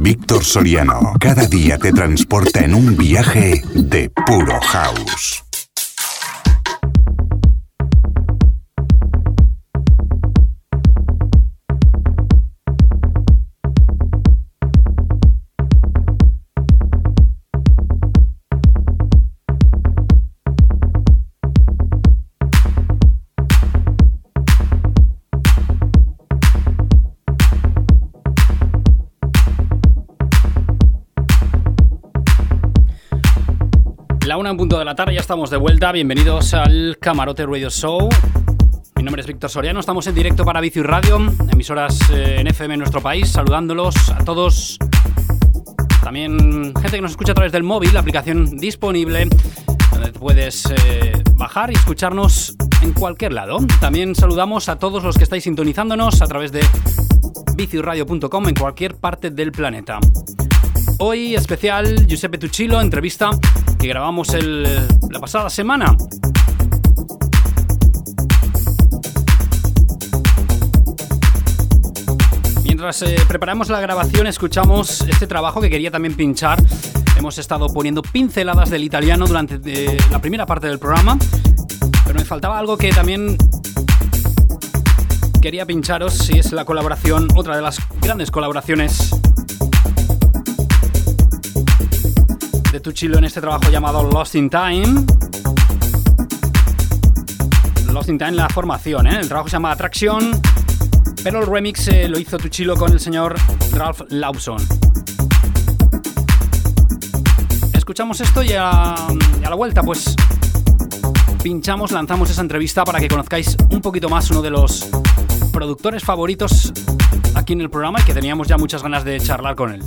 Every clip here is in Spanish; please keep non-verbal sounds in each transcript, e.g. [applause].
Víctor Soriano cada día te transporta en un viaje de puro house. Una en punto de la tarde, ya estamos de vuelta. Bienvenidos al Camarote Radio Show. Mi nombre es Víctor Soriano, estamos en directo para Vicio y Radio, emisoras eh, en FM en nuestro país, saludándolos a todos. También gente que nos escucha a través del móvil, la aplicación disponible, donde puedes eh, bajar y escucharnos en cualquier lado. También saludamos a todos los que estáis sintonizándonos a través de viciuradio.com en cualquier parte del planeta. Hoy especial Giuseppe Tuccilo, entrevista que grabamos el, la pasada semana. Mientras eh, preparamos la grabación escuchamos este trabajo que quería también pinchar. Hemos estado poniendo pinceladas del italiano durante eh, la primera parte del programa, pero me faltaba algo que también quería pincharos y es la colaboración, otra de las grandes colaboraciones Tuchilo en este trabajo llamado Lost in Time. Lost in Time, la formación, ¿eh? el trabajo se llama Atracción, pero el remix eh, lo hizo Tuchilo con el señor Ralph Lawson. Escuchamos esto y a, y a la vuelta, pues pinchamos, lanzamos esa entrevista para que conozcáis un poquito más uno de los productores favoritos aquí en el programa y que teníamos ya muchas ganas de charlar con él.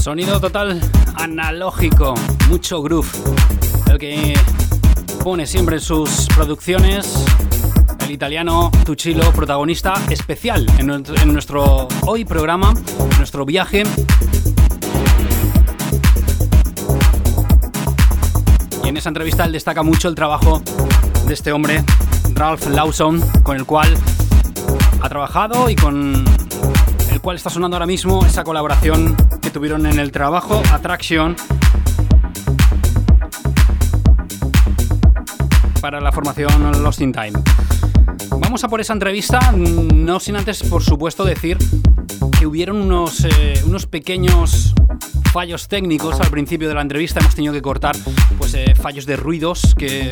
Sonido total analógico, mucho groove. El que pone siempre en sus producciones el italiano Tuchilo, protagonista especial en nuestro hoy programa, nuestro viaje. Y en esa entrevista él destaca mucho el trabajo de este hombre, Ralph Lawson, con el cual ha trabajado y con el cual está sonando ahora mismo esa colaboración que tuvieron en el trabajo Attraction para la formación Lost in Time. Vamos a por esa entrevista, no sin antes, por supuesto, decir que hubieron unos, eh, unos pequeños fallos técnicos al principio de la entrevista. Hemos tenido que cortar pues, eh, fallos de ruidos que,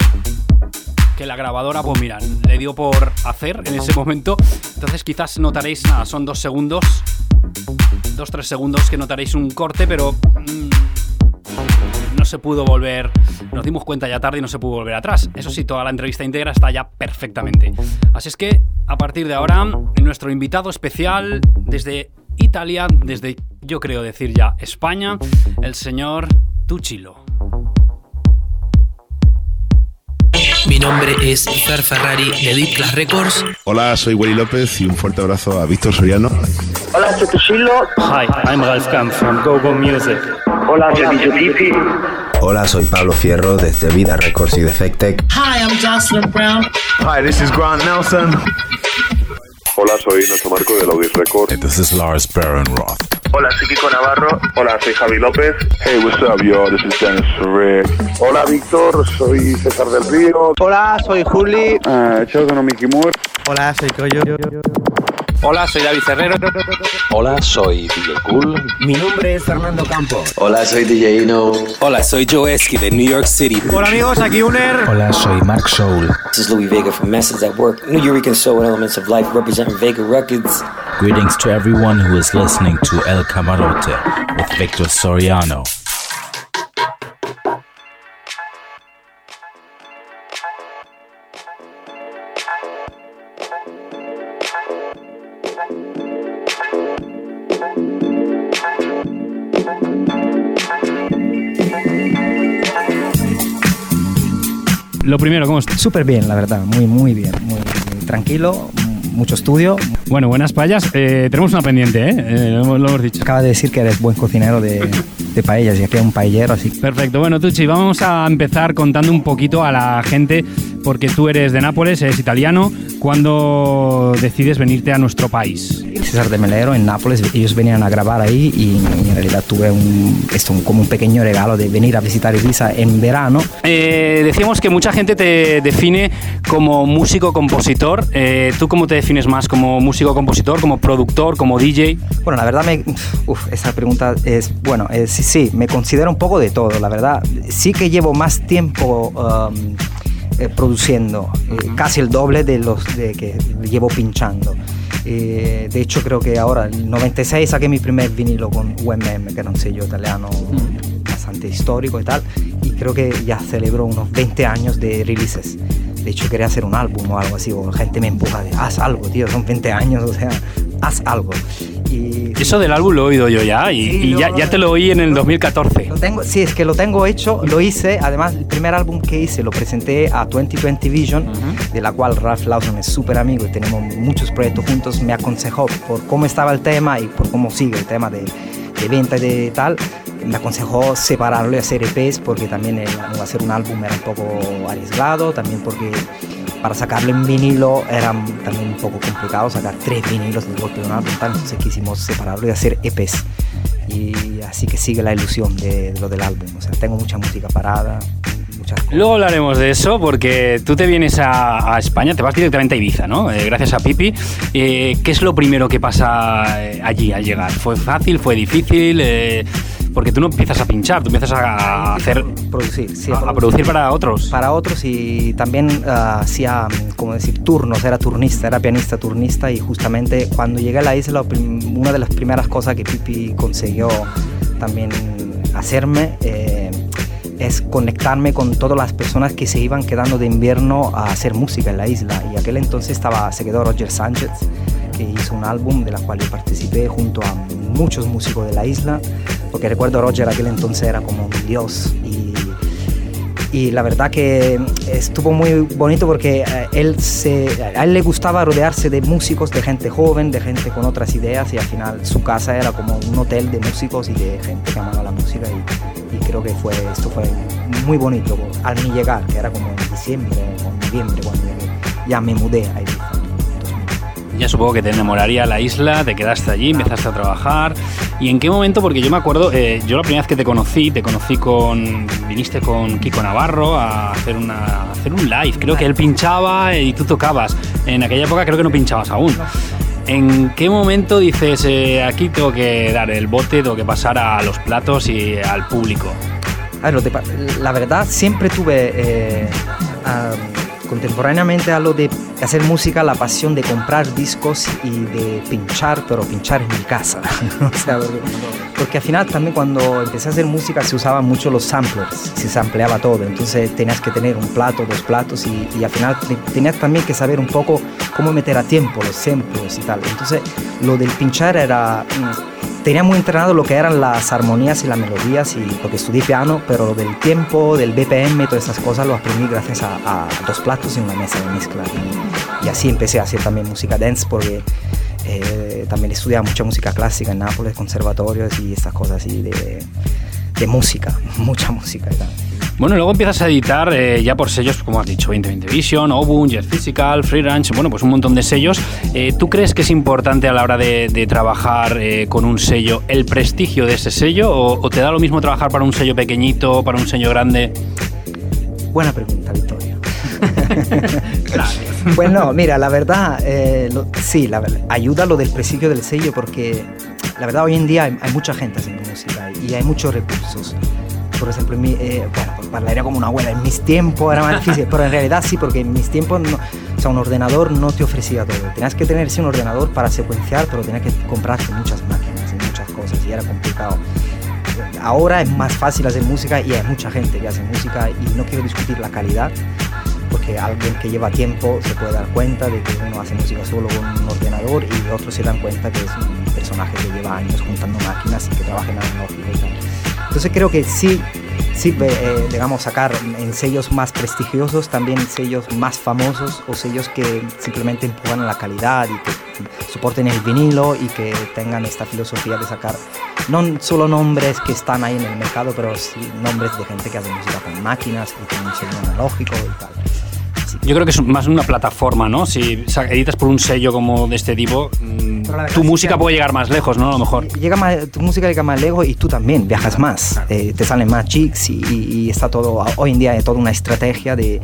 que la grabadora, pues mira, le dio por hacer en ese momento. Entonces quizás notaréis, nada, son dos segundos, dos, tres segundos que notaréis un corte, pero... Mm, no se pudo volver, nos dimos cuenta ya tarde y no se pudo volver atrás. Eso sí, toda la entrevista íntegra está ya perfectamente. Así es que, a partir de ahora, nuestro invitado especial desde Italia, desde, yo creo decir ya, España, el señor Tuchilo. Mi nombre es Fer Ferrari de Deep Class Records. Hola, soy Willy López y un fuerte abrazo a Víctor Soriano. Hola, soy Tuchilo. Hi, I'm Ralph Camp from Go Go Music. Hola, soy Hola, soy Pablo Fierro desde Vida Records y Defectec. Hi, I'm Jocelyn Brown. Hi, this is Grant Nelson. Hola, soy Nacho Marco de Laudis Records. This is Lars Baron Roth. Hola, soy Kiko Navarro. Hola, soy Javi López. Hey, what's up, yo? This is Dennis Ferrer. Hola, Víctor. Soy César del Río. Hola, soy Juli. Uh, Chodono Mickey Moore. Hola, soy Coyo. Hola, soy David Herrero. Hola, soy DJ Cool. Mi nombre es Fernando Campos. Hola, soy DJ Ino. Hola, soy Joe Esky de New York City. Hola amigos, aquí Uner. Hola, soy Mark Soul. This is Louis Vega from Message at Work, New Eureka Soul and Elements of Life representing Vega Records. Greetings to everyone who is listening to El Camarote with Victor Soriano. Lo primero, ¿cómo estás? Súper bien, la verdad, muy, muy bien, muy, tranquilo, mucho estudio. Bueno, buenas payas. Eh, tenemos una pendiente, ¿eh? eh lo, hemos dicho. Acaba de decir que eres buen cocinero de, de paellas y aquí hay un paellero así. Perfecto. Bueno, Tucci, vamos a empezar contando un poquito a la gente, porque tú eres de Nápoles, eres italiano. ¿Cuándo decides venirte a nuestro país? César de Melero en Nápoles, ellos venían a grabar ahí y en realidad tuve un, esto, como un pequeño regalo de venir a visitar Ibiza en verano. Eh, decíamos que mucha gente te define como músico-compositor. Eh, ¿Tú cómo te defines más? ¿Como músico-compositor, como productor, como DJ? Bueno, la verdad, me, uf, esa pregunta es, bueno, sí, sí, me considero un poco de todo, la verdad. Sí que llevo más tiempo... Um, eh, produciendo, casi el doble de los de que llevo pinchando. Eh, de hecho, creo que ahora, el 96, saqué mi primer vinilo con UMM, que era un sello italiano bastante histórico y tal. Y creo que ya celebró unos 20 años de releases. De hecho, quería hacer un álbum o algo así, o gente me empuja de, haz algo, tío, son 20 años, o sea, haz algo. Y, Eso del álbum lo he oído yo ya, y, ya, ya, te lo oí en el 2014. Lo tengo, sí, es que lo tengo hecho, lo hice, además el primer álbum que hice lo presenté a 2020 Vision, de la cual Ralph Lawson es súper amigo y tenemos muchos proyectos juntos, me aconsejó por cómo estaba el tema y por cómo sigue el tema de, de venta y de tal, me aconsejó separarlo y hacer EPs porque también el, hacer un álbum era un poco arriesgado, también porque para sacarlo en vinilo era también un poco complicado sacar tres vinilos del golpe de un álbum, entonces quisimos separarlo y hacer EPs. Y así que sigue la ilusión de, lo del álbum. O sea, tengo mucha música parada. Luego hablaremos de eso porque tú te vienes a, España, te vas directamente a Ibiza, ¿no? Eh, gracias a Pipi. Eh, ¿Qué es lo primero que pasa eh, allí al llegar? ¿Fue fácil? ¿Fue difícil? Porque tú no empiezas a pinchar, tú empiezas a hacer producir, a, producir para otros. Para otros y también ah, hacía, como decir, turnos, era turnista, era pianista turnista y justamente cuando llegué a la isla, una de las primeras cosas que Pipi consiguió también hacerme eh, es conectarme con todas las personas que se iban quedando de invierno a hacer música en la isla. Y aquel entonces estaba, se quedó Roger Sánchez, que hizo un álbum de la cual yo participé junto a muchos músicos de la isla porque recuerdo Roger aquel entonces era como un dios y y la verdad que estuvo muy bonito porque eh, él se, a él le gustaba rodearse de músicos, de gente joven, de gente con otras ideas y al final su casa era como un hotel de músicos y de gente que amaba la música y, y creo que fue, esto fue muy bonito al mi llegar, que era como en diciembre o noviembre cuando ya me mudé a Ibiza. Ya supongo que te enamoraría la isla, te quedaste allí, empezaste a trabajar. ¿Y en qué momento? Porque yo me acuerdo, eh, yo la primera vez que te conocí, te conocí con. viniste con Kiko Navarro a hacer, una, hacer un live. Creo que él pinchaba y tú tocabas. En aquella época creo que no pinchabas aún. ¿En qué momento dices, eh, aquí tengo que dar el bote, tengo que pasar a los platos y al público? A ver, la verdad, siempre tuve. Eh, contemporáneamente a lo de hacer música, la pasión de comprar discos y de pinchar, pero pinchar en mi casa. [laughs] porque, al final también cuando empecé a hacer música se usaban mucho los samplers, se sampleaba todo, entonces tenías que tener un plato, dos platos y, y al final tenías también que saber un poco cómo meter a tiempo los samples y tal. Entonces lo del pinchar era mm, tenía muy entrenado lo que eran las armonías y las melodías, y, porque estudié piano, pero del tiempo, del BPM, todas esas cosas lo aprendí gracias a, dos platos y una mesa de mezcla. Y, así empecé a hacer también música dance, porque eh, también estudiaba mucha música clásica en Nápoles, conservatorios y estas cosas así de, música, [laughs] mucha música. Bueno, luego empiezas a editar eh, ya por sellos, como has dicho, 2020 Vision, Obun, Jet Physical, Free Ranch, bueno, pues un montón de sellos. Eh, ¿Tú crees que es importante a la hora de, trabajar eh, con un sello el prestigio de ese sello o, te da lo mismo trabajar para un sello pequeñito, para un sello grande? Buena pregunta, Victoria. [laughs] bueno, mira, la verdad, sí, la ayuda lo del prestigio del sello porque la verdad hoy en día hay, hay mucha gente haciendo música y hay muchos recursos por ejemplo, mi, eh, bueno, pues hablaría como una abuela, en mis tiempos era más difícil, pero en realidad sí, porque en mis tiempos, no, o sea, un ordenador no te ofrecía todo. Tenías que tener sí un ordenador para secuenciar, pero tenías que comprarte muchas máquinas y muchas cosas y era complicado. Ahora es más fácil hacer música y hay mucha gente que hace música y no quiero discutir la calidad, porque alguien que lleva tiempo se puede dar cuenta de que uno hace música solo con un ordenador y otros se dan cuenta que es un personaje que lleva años juntando máquinas y que trabaja en analógico. Entonces creo que sí, sí, eh, digamos, sacar en sellos más prestigiosos, también sellos más famosos o sellos que simplemente empujan la calidad y que soporten el vinilo y que tengan esta filosofía de sacar no solo nombres que están ahí en el mercado, pero sí nombres de gente que hace música con máquinas y con un sello analógico y tal. Yo creo que es más una plataforma, ¿no? Si editas por un sello como de este tipo, mm, tu música puede llegar más lejos, ¿no? A lo mejor. Llega más, tu música llega más lejos y tú también viajas más. Eh, te salen más chicks y, está todo, hoy en día hay toda una estrategia de,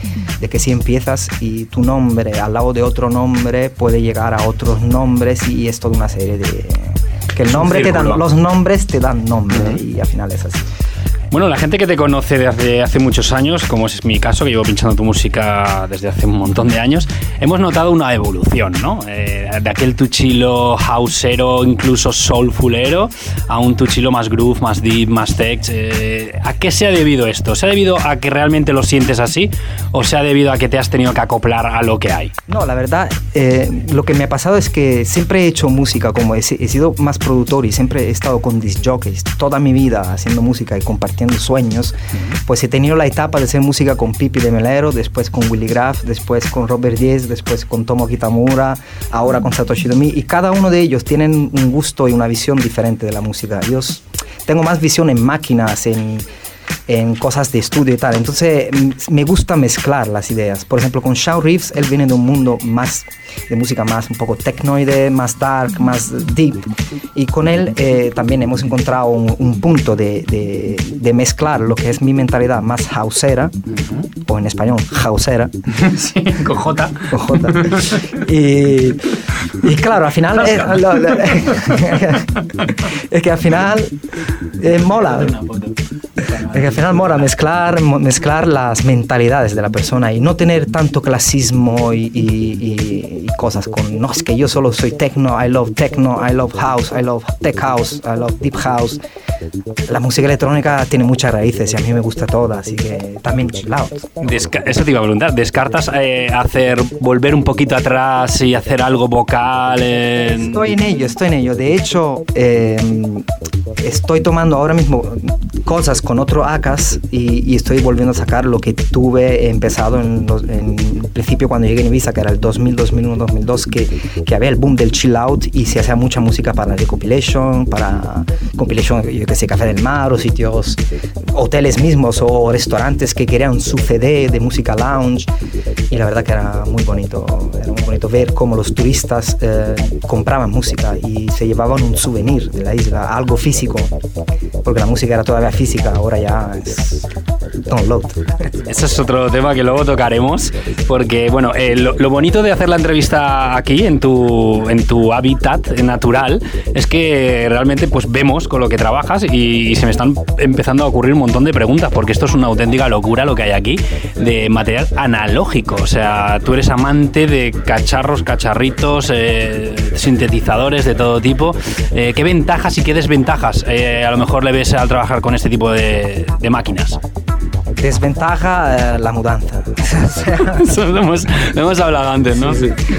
que si empiezas y tu nombre al lado de otro nombre puede llegar a otros nombres y es toda una serie de... Que el nombre te dan, los nombres te dan nombre y al final es así. Bueno, la gente que te conoce desde hace muchos años, como es mi caso, que llevo pinchando tu música desde hace un montón de años, hemos notado una evolución, ¿no? Eh, de aquel tuchilo houseero, incluso soulfulero, a un tuchilo más groove, más deep, más tech. Eh, ¿A qué se ha debido esto? ¿Se ha debido a que realmente lo sientes así o se ha debido a que te has tenido que acoplar a lo que hay? No, la verdad, eh, lo que me ha pasado es que siempre he hecho música, como he, he sido más productor y siempre he estado con disc jockeys toda mi vida haciendo música y compartiendo sueños, pues he tenido la etapa de hacer música con Pipi de Melero, después con Willy Graff, después con Robert Diez, después con Tomo Kitamura, ahora con Satoshi Domi, y cada uno de ellos tienen un gusto y una visión diferente de la música. Yo tengo más visión en máquinas, en en cosas de estudio y tal. Entonces me gusta mezclar las ideas. Por ejemplo, con Shaw Reeves, él viene de un mundo más de música más un poco technoide, más dark, más deep. Y con él eh, también hemos encontrado un, punto de, de, mezclar lo que es mi mentalidad más houseera, o en español, houseera. [laughs] sí, con J. Con J. Y, y claro, al final... Es, [laughs] es que al final eh, mola. Es que al final mola mezclar, mezclar las mentalidades de la persona y no tener tanto clasismo y, y, cosas con, no, es que yo solo soy techno, I love techno, I love house, I love tech house, I love deep house. La música electrónica tiene muchas raíces y a mí me gusta toda, así que también chill out. eso te iba a preguntar, ¿descartas eh, hacer, volver un poquito atrás y hacer algo vocal? Estoy en ello, estoy en ello. De hecho, eh, estoy tomando ahora mismo cosas con otro ACAS y, estoy volviendo a sacar lo que tuve empezado en, en principio cuando llegué en Ibiza, que era el 2000, 2001, 2002, que, que había el boom del chill out y se hacía mucha música para compilation, para compilation, yo que sé, Café del Mar o sitios, hoteles mismos o restaurantes que querían su CD de música lounge y la verdad que era muy bonito, era muy bonito ver cómo los turistas eh, compraban música y se llevaban un souvenir de la isla, algo físico, porque la música era todavía física, ahora ya es download. Ese es otro tema que luego tocaremos, porque bueno, eh, lo, bonito de hacer la entrevista aquí en tu, en tu hábitat natural es que realmente pues vemos con lo que trabajas y, se me están empezando a ocurrir un montón de preguntas, porque esto es una auténtica locura lo que hay aquí de material analógico. O sea, tú eres amante de cacharros, cacharritos, eh, sintetizadores de todo tipo. Eh, ¿Qué ventajas y qué desventajas a lo mejor le ves al trabajar con este tipo de máquinas? Desventaja, eh, la mudanza. [laughs] Eso lo hemos, hemos, hablado antes, ¿no?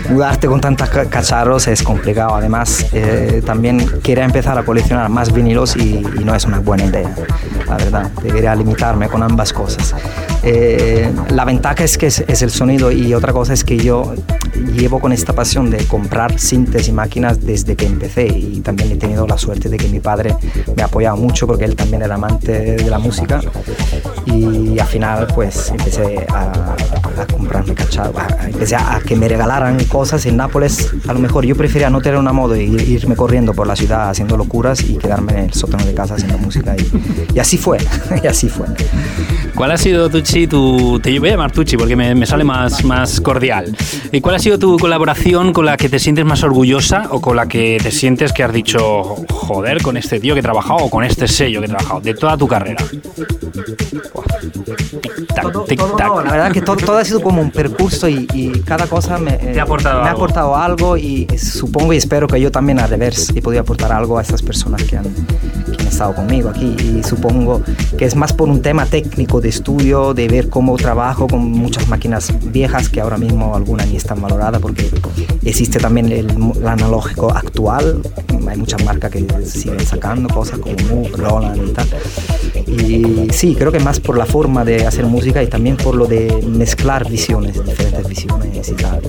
Mudarte con tantos cacharros es complicado. Además, eh, también quería empezar a coleccionar más vinilos y, no es una buena idea, la verdad. Debería limitarme con ambas cosas. Eh, la ventaja es que es, es, el sonido y otra cosa es que yo llevo con esta pasión de comprar cintas y máquinas desde que empecé y también he tenido la suerte de que mi padre me ha apoyado mucho porque él también era amante de la música y al final pues empecé a, comprarme cacharros, empecé a, que me regalaran cosas en Nápoles. A lo mejor yo prefería no tener una moda y irme corriendo por la ciudad haciendo locuras y quedarme en el sótano de casa haciendo música. Y, así fue, [laughs] y así fue. ¿Cuál ha sido, Tucci, tu... Te voy a llamar Tucci porque me, me sale más, más cordial. ¿Y cuál ha sido tu colaboración con la que te sientes más orgullosa o con la que te sientes que has dicho, joder, con este tío que he trabajado o con este sello que he trabajado, de toda tu carrera? la verdad que todo, ha sido como un percurso y, cada cosa me, ha aportado, me ha aportado algo y supongo y espero que yo también al revés he podido aportar algo a estas personas que han, estado conmigo aquí. Y supongo que es más por un tema técnico de estudio, de ver cómo trabajo con muchas máquinas viejas que ahora mismo algunas ni están valoradas porque existe también el, analógico actual, hay muchas marcas que siguen sacando cosas como Moog, Roland y tal. Y sí, creo que más por la forma de hacer música y también por lo de mezclar visiones, diferentes visiones y tal.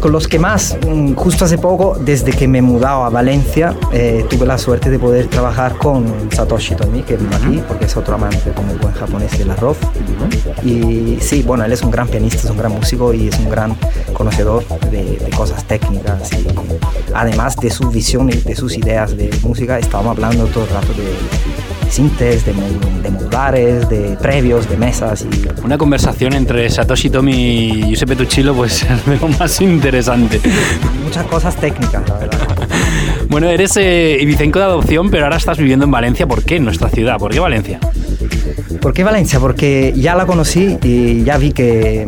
con los que más, mm, justo hace poco, desde que me he mudado a Valencia, eh, tuve la suerte de poder trabajar con Satoshi Tomi, que vive aquí, porque es otro amante como buen japonés del arroz. Y sí, bueno, él es un gran pianista, es un gran músico y es un gran conocedor de, cosas técnicas. Y además de su visión y de sus ideas de música, estábamos hablando todo el rato de sintes, de, de modulares, de previos, de mesas. Y... Una conversación entre Satoshi Tomi y Giuseppe Tuccillo pues [laughs] es lo más interesante. Muchas cosas técnicas, la verdad. [laughs] Bueno, eres eh, ibicenco de adopción, pero ahora estás viviendo en Valencia. ¿Por qué en nuestra ciudad? ¿Por qué Valencia? ¿Por qué Valencia? Porque ya la conocí y ya vi que,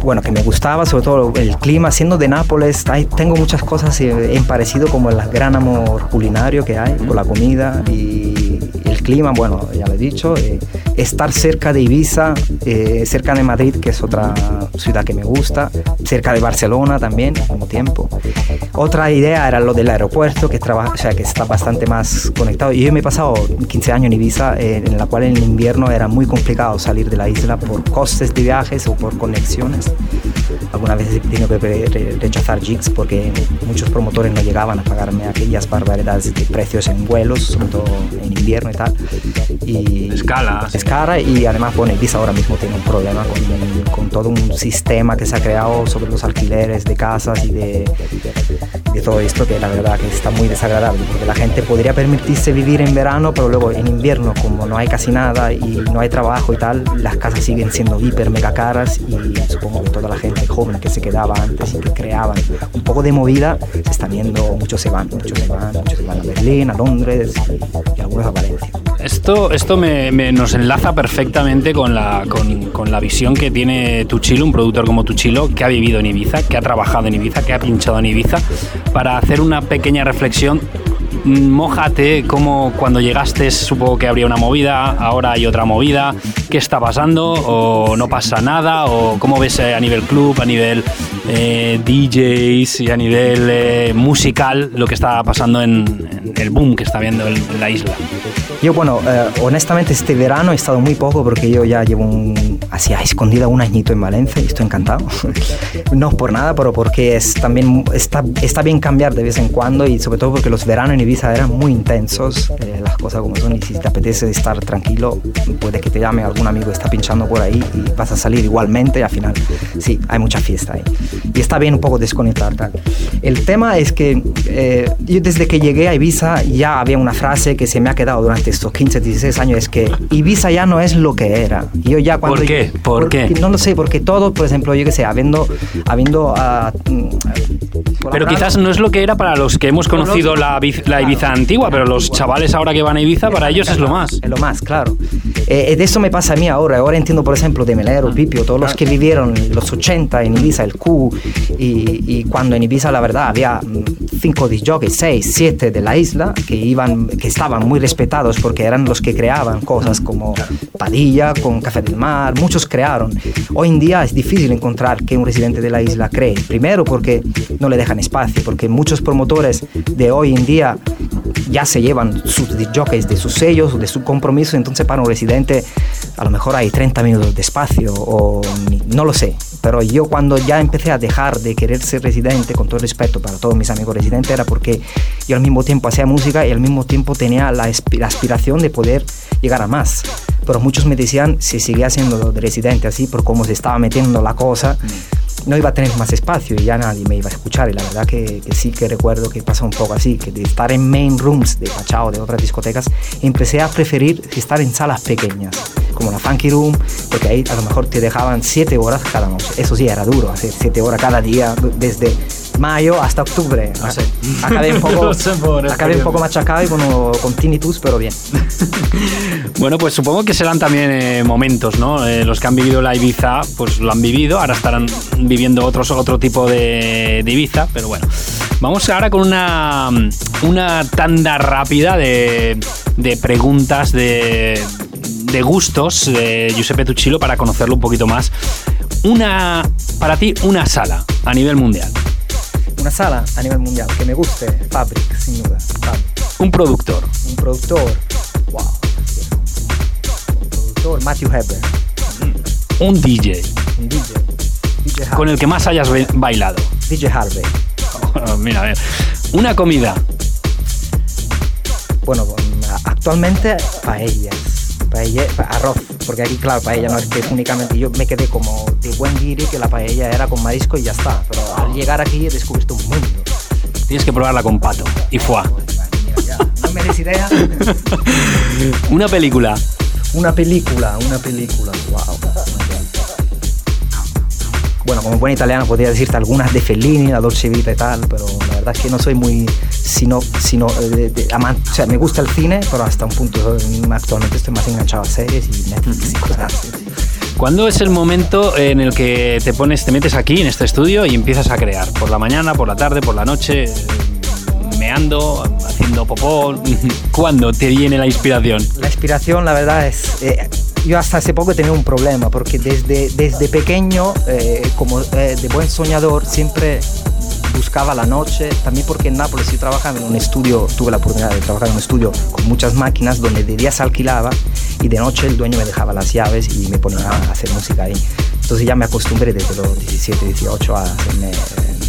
bueno, que me gustaba, sobre todo el clima. Siendo de Nápoles, tengo muchas cosas en parecido como el gran amor culinario que hay con la comida y clima, bueno, ya lo he dicho. Eh, estar cerca de Ibiza, eh, cerca de Madrid, que es otra ciudad que me gusta, cerca de Barcelona también, como tiempo. Otra idea era lo del aeropuerto, que, o sea, que está bastante más conectado. Yo me he pasado 15 años en Ibiza, eh, en la cual en el invierno era muy complicado salir de la isla por costes de viajes o por conexiones. Algunas veces he tenido que rechazar jigs porque muchos promotores no llegaban a pagarme aquellas barbaridades de precios en vuelos, sobre todo en invierno y tal. Y escala. Es cara y además, bueno, Ibiza ahora mismo tiene un problema con, con todo un sistema que se ha creado sobre los alquileres de casas y de de todo esto que la verdad que está muy desagradable porque la gente podría permitirse vivir en verano pero luego en invierno como no hay casi nada y no hay trabajo y tal las casas siguen siendo hiper mega caras y supongo que toda la gente joven que se quedaba antes y que creaban un poco de movida se están viendo muchos se van muchos se van muchos se van a Berlín a Londres y, algunos a Valencia. Esto, esto me, nos enlaza perfectamente con la, con, con la visión que tiene Tuchilo, un productor como Tuchilo, que ha vivido en Ibiza, que ha trabajado en Ibiza, que ha pinchado en Ibiza, para hacer una pequeña reflexión mm, mójate, como cuando llegaste supongo que habría una movida, ahora hay otra movida, ¿qué está pasando? ¿O no pasa nada? ¿O cómo ves a nivel club, a nivel eh, DJs y a nivel eh, musical lo que está pasando en, el boom que está viendo en, la isla? Yo, bueno, honestamente este verano he estado muy poco porque yo ya llevo un, así a un añito en Valencia y estoy encantado. [laughs] no por nada, pero porque es también está, está bien cambiar de vez en cuando y sobre todo porque los veranos en Ibiza eran muy intensos, las cosas como son y si te apetece estar tranquilo, puede que te llame algún amigo que está pinchando por ahí y vas a salir igualmente y al final sí, hay mucha fiesta ahí. Y está bien un poco desconectar. Tal. El tema es que eh, yo desde que llegué a Ibiza ya había una frase que se me ha quedado durante estos 15, 16 años, es que Ibiza ya no es lo que era. Yo ya cuando ¿Por qué? ¿Por qué? No lo sé, porque todo, por ejemplo, yo que sé, habiendo... habiendo uh, pero quizás no es lo que era para los que hemos conocido la, la Ibiza antigua, pero los chavales ahora que van a Ibiza, para ellos es lo más. Es lo más, claro. Eh, de eso me pasa a mí ahora. Ahora entiendo, por ejemplo, de Melero, Pipio, todos los que vivieron los 80 en Ibiza, el Q, y, cuando en Ibiza, la verdad, había 5 disjockeys, 6, 7 de la isla, que, iban, que estaban muy respetados porque eran los que creaban cosas como Padilla, con Café del Mar, muchos crearon. Hoy en día es difícil encontrar que un residente de la isla cree. Primero porque no le dejan espacio, porque muchos promotores de hoy en día ya se llevan sus jockeys de sus sellos, de su compromiso, entonces para un residente a lo mejor hay 30 minutos de espacio o no lo sé. Pero yo cuando ya empecé a dejar de querer ser residente, con todo respeto para todos mis amigos residentes, era porque yo al mismo tiempo hacía música y al mismo tiempo tenía la, aspiración de poder llegar a más. Pero muchos me decían, si seguía siendo de residente así, por cómo se estaba metiendo la cosa, no iba a tener más espacio y ya nadie me iba a escuchar. Y la verdad que, que sí que recuerdo que pasa un poco así, que de estar en main rooms de Pachao, de otras discotecas, empecé a preferir estar en salas pequeñas, como la Funky Room, porque ahí a lo mejor te dejaban siete horas cada noche. Eso sí, era duro, hacer siete horas cada día desde mayo hasta octubre. Sé. Acabé un poco, [laughs] acabé un poco machacado y con, con tinnitus, pero bien. [laughs] bueno, pues supongo que serán también eh, momentos, ¿no? Eh, los que han vivido la Ibiza, pues lo han vivido, ahora estarán viviendo otros, otro tipo de, Ibiza, pero bueno. Vamos ahora con una, una tanda rápida de, de preguntas, de, de gustos de Giuseppe Tuccilo para conocerlo un poquito más. Una, para ti, una sala a nivel mundial una sala a nivel mundial que me guste, Fabric, sin duda. Un productor. Un productor, wow. Un productor, Matthew Heber. Un DJ. Un DJ. DJ Con el que más hayas bailado. DJ Harvey. Oh, [laughs] mira, a ver. Una comida. Bueno, actualmente paellas paella, arroz, porque aquí, claro, paella no es que únicamente yo me quedé como de buen guiri que la paella era con marisco y ya está, pero al llegar aquí he descubierto un mundo. Tienes que probarla con pato y foie. No me des idea. [laughs] una película. Una película, una película, wow bueno, como buen italiano podría decirte algunas de Fellini, la Dolce Vita y tal, pero la verdad es que no soy muy sino, sino de, amante, o sea, me gusta el cine, pero hasta un punto actualmente estoy más enganchado a series y Netflix y cosas así. ¿Cuándo es el momento en el que te pones, te metes aquí en este estudio y empiezas a crear? ¿Por la mañana, por la tarde, por la noche? meando, haciendo popó. [laughs] ¿Cuándo te viene la inspiración? La inspiración, la verdad, es. Eh, yo hasta hace poco tenía un problema porque desde, desde pequeño, eh, como eh, de buen soñador, siempre buscaba la noche, también porque en Nápoles yo trabajaba en un estudio, tuve la oportunidad de trabajar en un estudio con muchas máquinas donde de día se alquilaba y de noche el dueño me dejaba las llaves y me ponía a hacer música ahí. Entonces ya me acostumbré desde los 17, 18 a hacerme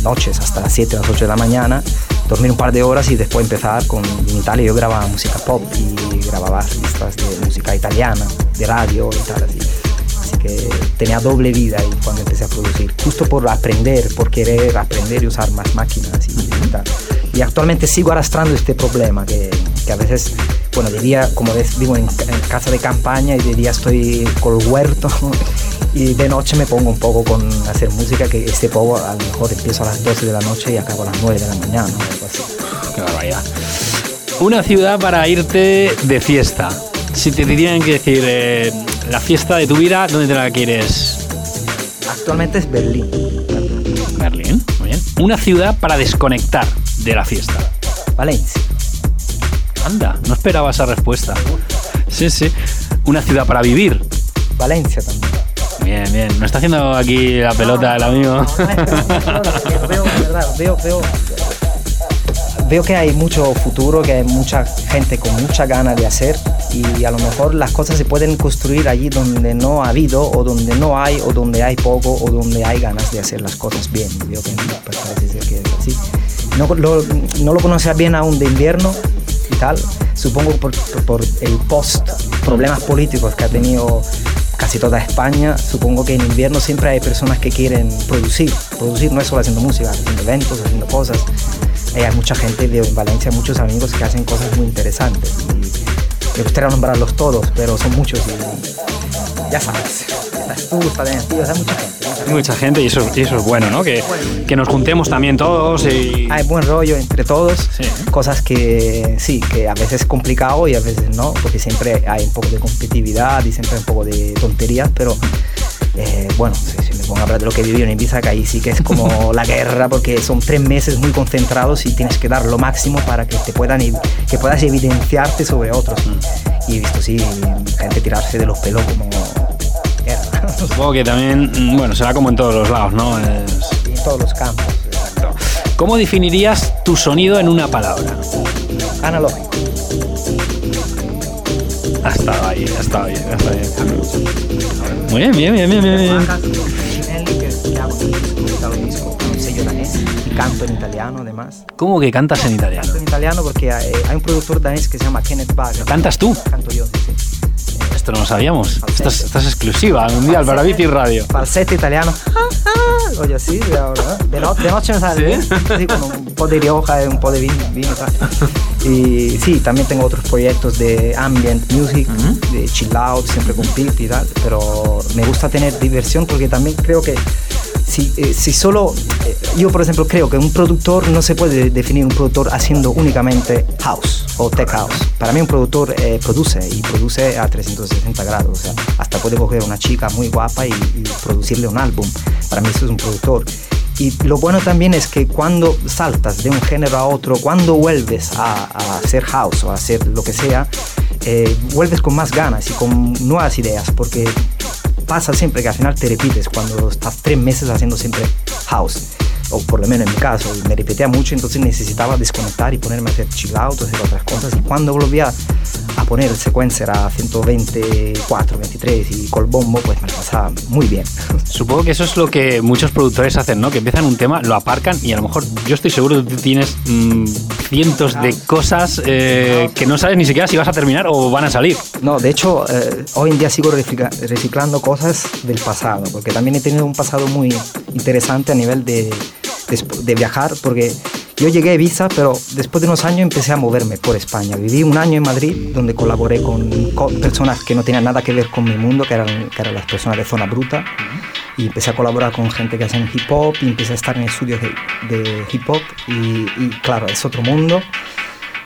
noches hasta las 7, las 8 de la mañana, dormir un par de horas y después empezar con, en Italia yo grababa música pop y grababa listas de música italiana, de radio y tal así. Así que tenía doble vida ahí cuando empecé a producir, justo por aprender, por querer aprender y usar más máquinas y, tal. Y actualmente sigo arrastrando este problema que, que a veces, bueno, de día, como vivo en, en, casa de campaña y de día estoy con el huerto [laughs] y de noche me pongo un poco con hacer música que este poco a lo mejor empiezo a las 12 de la noche y acabo a las 9 de la mañana. Algo así. Qué barbaridad. Una ciudad para irte de fiesta. Si te tienen que decir eh, la fiesta de tu vida, ¿dónde te la quieres? Actualmente es Berlín. Berlín, muy bien. Una ciudad para desconectar de la fiesta. Valencia. Anda, no esperaba esa respuesta. Sí, sí. Una ciudad para vivir. Valencia también. Bien, bien. No está haciendo aquí la pelota el amigo. veo, veo, veo, veo que hay mucho futuro, que hay mucha gente con mucha ganas de hacer y a lo mejor las cosas se pueden construir allí donde no ha habido o donde no hay o donde hay poco o donde hay ganas de hacer las cosas bien. Yo que que es así. No lo, no lo conocía bien aún de invierno tal, supongo por, por el post, problemas políticos que ha tenido casi toda España, supongo que en invierno siempre hay personas que quieren producir. Producir no es solo haciendo música, haciendo eventos, haciendo cosas. hay mucha gente, en Valencia muchos amigos que hacen cosas muy interesantes. Y me gustaría nombrarlos todos, pero son muchos y ya sabes. Estás tú, está hay mucha gente. Mucha gente y eso, y eso es bueno, ¿no? Que, que, nos juntemos también todos y... Hay buen rollo entre todos, cosas que sí, que a veces es complicado y a veces no, porque siempre hay un poco de competitividad y siempre hay un poco de tonterías, pero eh, bueno, si, me pongo a hablar de lo que viví en Ibiza, que ahí sí que es como [laughs] la guerra, porque son tres meses muy concentrados y tienes que dar lo máximo para que te puedan que puedas evidenciarte sobre otros. Y he visto sí gente tirarse de los pelos como Supongo que también, mm, bueno, será como en todos los lados, ¿no? En todos los campos. Exacto. ¿Cómo definirías tu sonido en una palabra? Analógico. Ha estado ahí, ha estado bien, ha estado bien. Muy bien, bien, bien, bien, bien. bien. Canto en italiano, además. ¿Cómo que cantas en italiano? Canto en italiano porque hay, hay un productor danés que se llama Kenneth Bagger. ¿Cantas tú? Canto yo, esto no lo sabíamos. Esto es, esto es, exclusiva, mundial para Bici Radio. Falsete italiano. Oye, sí, de, no, de noche me sale bien. Sí, con un po' de rioja y un po' de vino. vino y sí, también tengo otros proyectos de ambient music, de chill out, siempre con beat y tal. Pero me gusta tener diversión porque también creo que si, eh, si solo, eh, yo por ejemplo creo que un productor no se puede definir un productor haciendo únicamente house o tech house. Para mí un productor eh, produce y produce a 360 grados, o sea, hasta puede coger una chica muy guapa y, producirle un álbum. Para mí eso es un productor. Y lo bueno también es que cuando saltas de un género a otro, cuando vuelves a, hacer house o a hacer lo que sea, vuelves con más ganas y con nuevas ideas, porque pasa siempre que al final te repites cuando estás tres meses haciendo siempre house o por lo menos en mi caso, me repetía mucho, entonces necesitaba desconectar y ponerme a hacer chill out, hacer otras cosas. Y cuando volvía a poner el sequencer a 124, 23 y col bombo, pues me lo pasaba muy bien. [laughs] Supongo que eso es lo que muchos productores hacen, ¿no? Que empiezan un tema, lo aparcan y a lo mejor yo estoy seguro que tienes mm, cientos de cosas eh, que no sabes ni siquiera si vas a terminar o van a salir. No, de hecho, eh, hoy en día sigo reciclando cosas del pasado, porque también he tenido un pasado muy interesante a nivel de de viajar, porque yo llegué a Ibiza, pero después de unos años empecé a moverme por España. Viví un año en Madrid, donde colaboré con, personas que no tenían nada que ver con mi mundo, que eran, que eran las personas de Zona Bruta. Y empecé a colaborar con gente que hacen hip hop, y empecé a estar en estudios de, de hip hop. Y, y, claro, es otro mundo.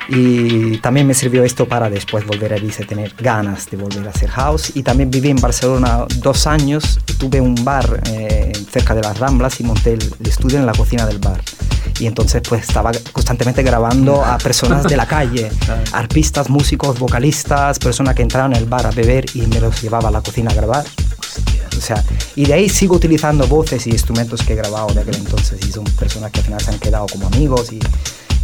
Y también me sirvió esto para después volver a Ibiza, tener ganas de volver a hacer house. Y también viví en Barcelona dos años, tuve un bar eh, cerca de las Ramblas y monté el, estudio en la cocina del bar. Y entonces pues estaba constantemente grabando a personas de la [laughs] calle, artistas, músicos, vocalistas, personas que entraban en el bar a beber y me los llevaba a la cocina a grabar. O sea, y de ahí sigo utilizando voces y instrumentos que he grabado de aquel entonces y son personas que al final se han quedado como amigos y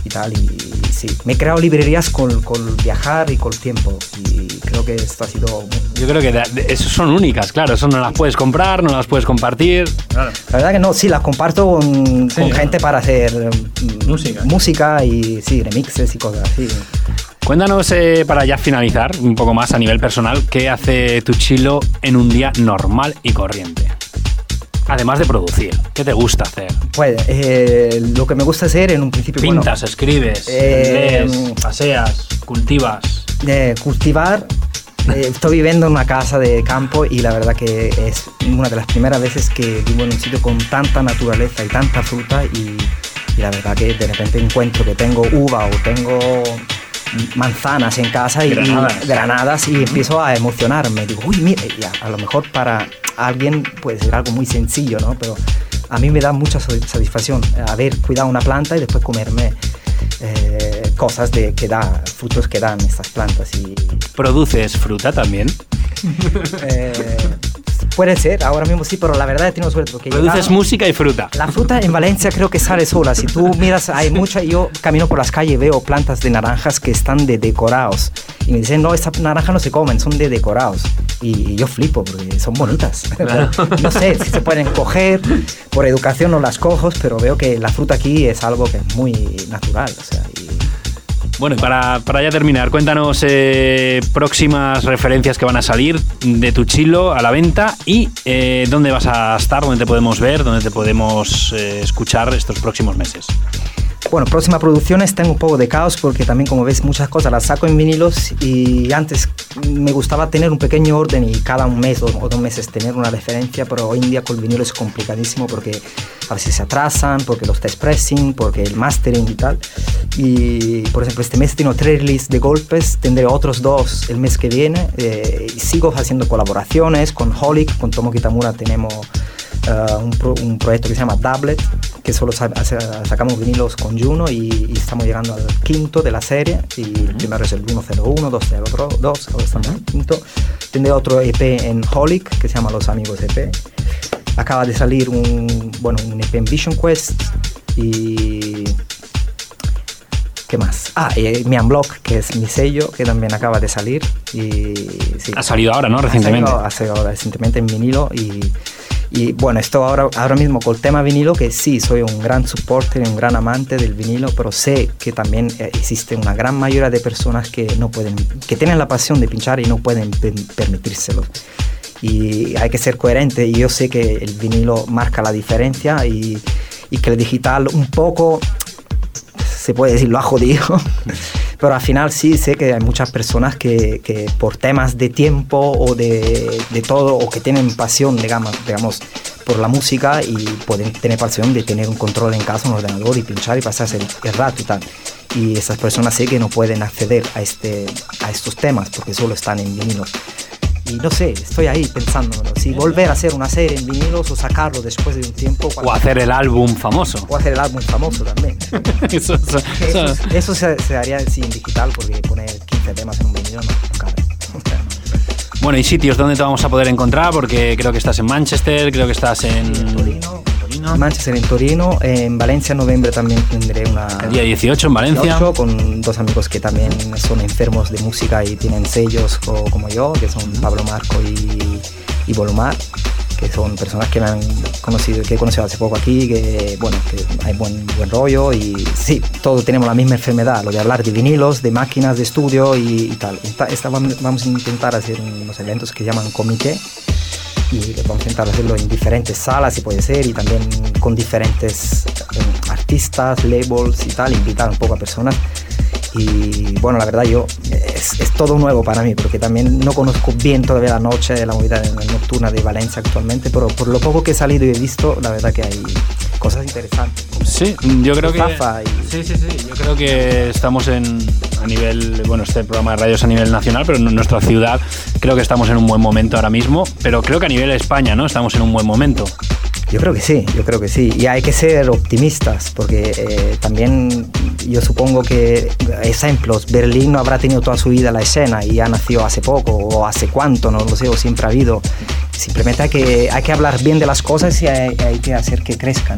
y tal. Y, sí, me he creado librerías con, con, viajar y con el tiempo. Y creo que esto ha sido. Yo creo que eso son únicas, claro. Eso no las puedes comprar, no las puedes compartir. La verdad que no, sí, las comparto con, con gente para hacer mm, música. música y sí, remixes y cosas así. Cuéntanos, eh, para ya finalizar un poco más a nivel personal, ¿qué hace tu chilo en un día normal y corriente? Además de producir, ¿qué te gusta hacer? Pues eh, lo que me gusta hacer en un principio... Pintas, escribes, eh, lees, paseas, cultivas. cultivar eh, estoy viviendo en una casa de campo y la verdad que es una de las primeras veces que vivo en un sitio con tanta naturaleza y tanta fruta y, la verdad que de repente encuentro que tengo uva o tengo manzanas en casa y granadas y, empiezo a emocionarme. Digo, uy, mira, a lo mejor para alguien puede ser algo muy sencillo, ¿no? Pero a mí me da mucha satisfacción haber cuidado una planta y después comerme eh, cosas de, que da, frutos que dan estas plantas. Y, ¿Produces fruta también? eh, Puede ser, ahora mismo sí, pero la verdad he tenido suerte. Porque Produces música y fruta. La fruta en Valencia creo que sale sola. Si tú miras, hay mucha. Yo camino por las calles y veo plantas de naranjas que están de decorados. Y me dicen, no, estas naranjas no se comen, son de decorados. Y, yo flipo porque son bonitas. [laughs] no sé si se pueden coger, por educación no las cojo, pero veo que la fruta aquí es algo que es muy natural. O sea, bueno, para, para ya terminar, cuéntanos eh, próximas referencias que van a salir de tu chilo a la venta y eh, dónde vas a estar, dónde te podemos ver, dónde te podemos eh, escuchar estos próximos meses. Bueno, próximas producciones tengo un poco de caos porque también como ves muchas cosas las saco en vinilos y antes me gustaba tener un pequeño orden y cada un mes o, dos meses tener una referencia, pero hoy en día con el es complicadísimo porque a veces se atrasan, porque los test pressing, porque el mastering y tal. Y por ejemplo este mes tengo tres releases de golpes, tendré otros dos el mes que viene eh, y sigo haciendo colaboraciones con Holic, con Tomo Kitamura tenemos uh, un, un, proyecto que se llama Doublet, que solo sa sacamos vinilos con Juno y, y, estamos llegando al quinto de la serie. Y el primero es el 101, 202, ahora estamos en el quinto. Tendré otro EP en Holic que se llama Los Amigos EP. Acaba de salir un, bueno, un EP en Vision Quest y ¿Qué más? Ah, y mi Unblock, que es mi sello, que también acaba de salir. Y, sí. Ha salido ahora, ¿no? Recientemente. Ha salido, ha salido recientemente en vinilo y y bueno, esto ahora, ahora mismo con el tema vinilo, que sí, soy un gran supporter y un gran amante del vinilo, pero sé que también eh, existe una gran mayoría de personas que, no pueden, que tienen la pasión de pinchar y no pueden permitírselo. Y hay que ser coherente y yo sé que el vinilo marca la diferencia y, y que el digital un poco, se puede decir, lo ha jodido. [laughs] pero al final sí sé que hay muchas personas que, que por temas de tiempo o de, de, todo, o que tienen pasión, digamos, digamos, por la música y pueden tener pasión de tener un control en casa, un ordenador y pinchar y pasarse el, el rato y tal. Y esas personas sé que no pueden acceder a, este, a estos temas porque solo están en vinilos. Y no sé, estoy ahí pensando, si volver a hacer una serie en vinilos o sacarlo después de un tiempo. O hacer el álbum famoso. O hacer el álbum famoso también. [laughs] eso, eso, eso, eso se, se, haría sí, en digital porque poner 15 temas en un vinilo no, no cabe. [laughs] Bueno, y sitios donde te vamos a poder encontrar, porque creo que estás en Manchester, creo que estás en. Torino, Torino. Manchester, en Torino. En Valencia, en noviembre también tendré una. El día 18 en Valencia. 18, con dos amigos que también son enfermos de música y tienen sellos como yo, que son Pablo Marco y, y Volumar que son personas que me han conocido, que he conocido hace poco aquí, que bueno, que hay buen, buen rollo y sí, todos tenemos la misma enfermedad, lo de hablar de vinilos, de máquinas de estudio y, y tal. Esta, esta, vamos a intentar hacer unos eventos que llaman comité y vamos a intentar hacerlo en diferentes salas si puede ser y también con diferentes um, artistas, labels y tal, invitar un poco a personas y bueno, la verdad yo es, es, todo nuevo para mí porque también no conozco bien todavía la noche, de la movida nocturna de Valencia actualmente, pero por lo poco que he salido y he visto, la verdad que hay cosas interesantes. Sí, yo creo que y... sí, sí, sí, yo creo que estamos en a nivel, bueno, este programa de radio es a nivel nacional, pero en nuestra ciudad creo que estamos en un buen momento ahora mismo, pero creo que a nivel de España, ¿no? Estamos en un buen momento. Yo creo que sí, yo creo que sí. Y hay que ser optimistas, porque eh, también yo supongo que, ejemplos, Berlín no habrá tenido toda su vida la escena y ha nacido hace poco, o hace cuánto, no lo sé, o siempre ha habido. Simplemente hay que, hay que hablar bien de las cosas y hay, que hacer que crezcan.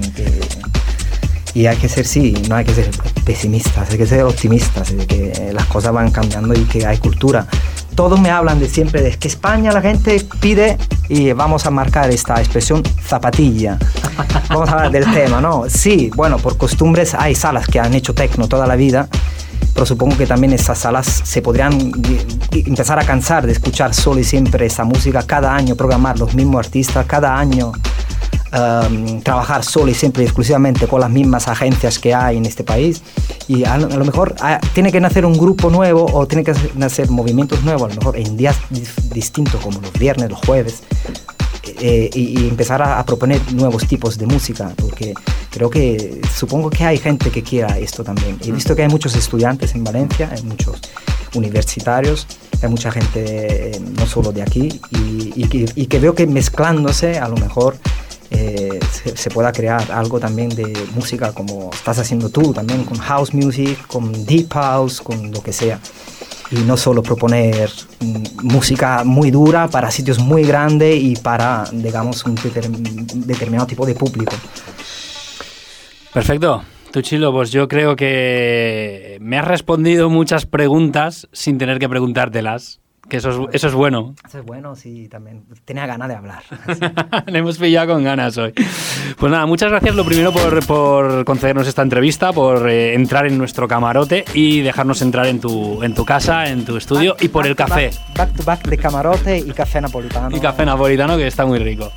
Y hay que ser, sí, no hay que ser pesimistas, hay que ser optimistas, de que las cosas van cambiando y que hay cultura todos me hablan de siempre de que España la gente pide y vamos a marcar esta expresión zapatilla. Vamos a hablar del tema, ¿no? Sí, bueno, por costumbres hay salas que han hecho tecno toda la vida, pero supongo que también esas salas se podrían empezar a cansar de escuchar solo y siempre esa música, cada año programar los mismos artistas, cada año um, trabajar solo y siempre y exclusivamente con las mismas agencias que hay en este país. Y a lo, a lo mejor a, tiene que nacer un grupo nuevo o tiene que nacer movimientos nuevos, a lo mejor en días distintos como los viernes, los jueves. Eh, y, y, empezar a, a, proponer nuevos tipos de música, porque creo que supongo que hay gente que quiera esto también. He visto que hay muchos estudiantes en Valencia, hay muchos universitarios, hay mucha gente eh, no solo de aquí, y, y, y que veo que mezclándose a lo mejor eh, se, pueda crear algo también de música como estás haciendo tú, también con house music, con deep house, con lo que sea. Y no solo proponer mm, música muy dura para sitios muy grandes y para, digamos, un determinado tipo de público. Perfecto. Tuchilo, pues yo creo que me has respondido muchas preguntas sin tener que preguntártelas. Que eso es, eso es bueno. Eso es bueno, sí, también. Tenía ganas de hablar. [laughs] Le hemos pillado con ganas hoy. Pues nada, muchas gracias lo primero por, por concedernos esta entrevista, por eh, entrar en nuestro camarote y dejarnos entrar en tu, en tu casa, en tu estudio y por el café. Back, to back de camarote y café napolitano. Y café napolitano que está muy rico.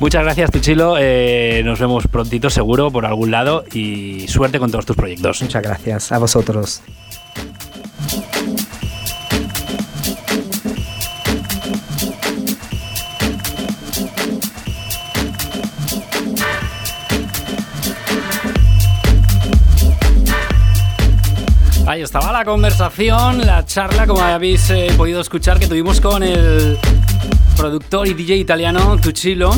Muchas gracias, Tuchilo. Eh, nos vemos prontito, seguro, por algún lado y suerte con todos tus proyectos. Muchas gracias. A vosotros. Estaba la conversación, la charla, como habéis eh, podido escuchar, que tuvimos con el productor y DJ italiano Tuchilo.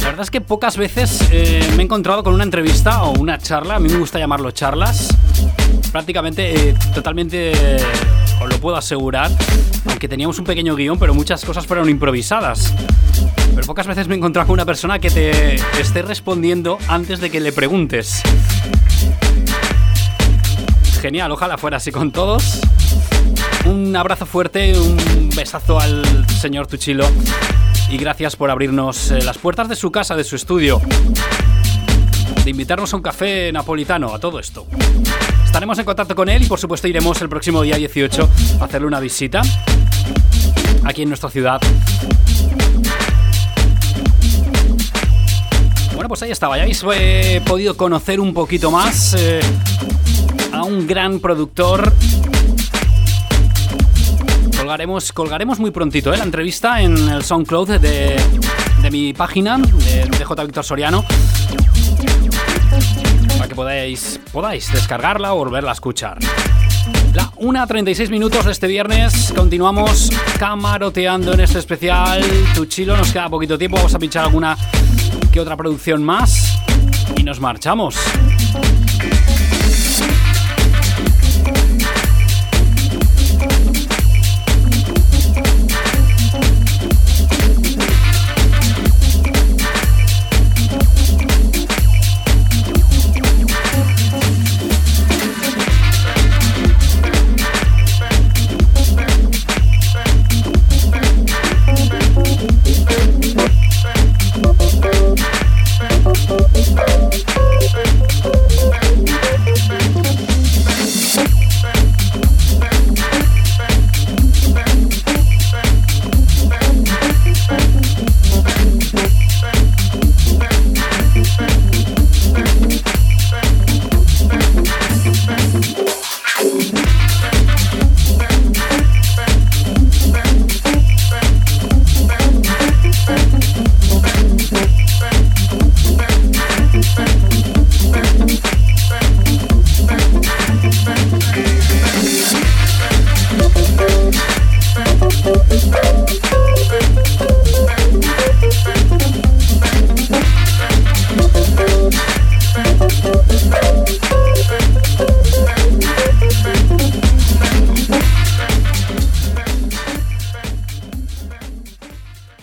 La verdad es que pocas veces eh, me he encontrado con una entrevista o una charla, a mí me gusta llamarlo charlas, prácticamente eh, totalmente, os lo puedo asegurar, aunque teníamos un pequeño guion, pero muchas cosas fueron improvisadas. Pero pocas veces me he encontrado con una persona que te esté respondiendo antes de que le preguntes genial, ojalá fuera así con todos. Un abrazo fuerte, un besazo al señor Tuchilo y gracias por abrirnos eh, las puertas de su casa, de su estudio, de invitarnos a un café napolitano, a todo esto. Estaremos en contacto con él y por supuesto iremos el próximo día 18 a hacerle una visita aquí en nuestra ciudad. Bueno, pues ahí estaba, ya habéis eh, podido conocer un poquito más eh, un gran productor. Colgaremos, colgaremos muy prontito ¿eh? la entrevista en el SoundCloud de, de mi página, de, de J. Víctor Soriano, para que podáis, podáis descargarla o volverla a escuchar. La 1.36 minutos de este viernes. Continuamos camaroteando en este especial. Tuchilo, nos queda poquito tiempo. Vamos a pinchar alguna que otra producción más. Y nos marchamos.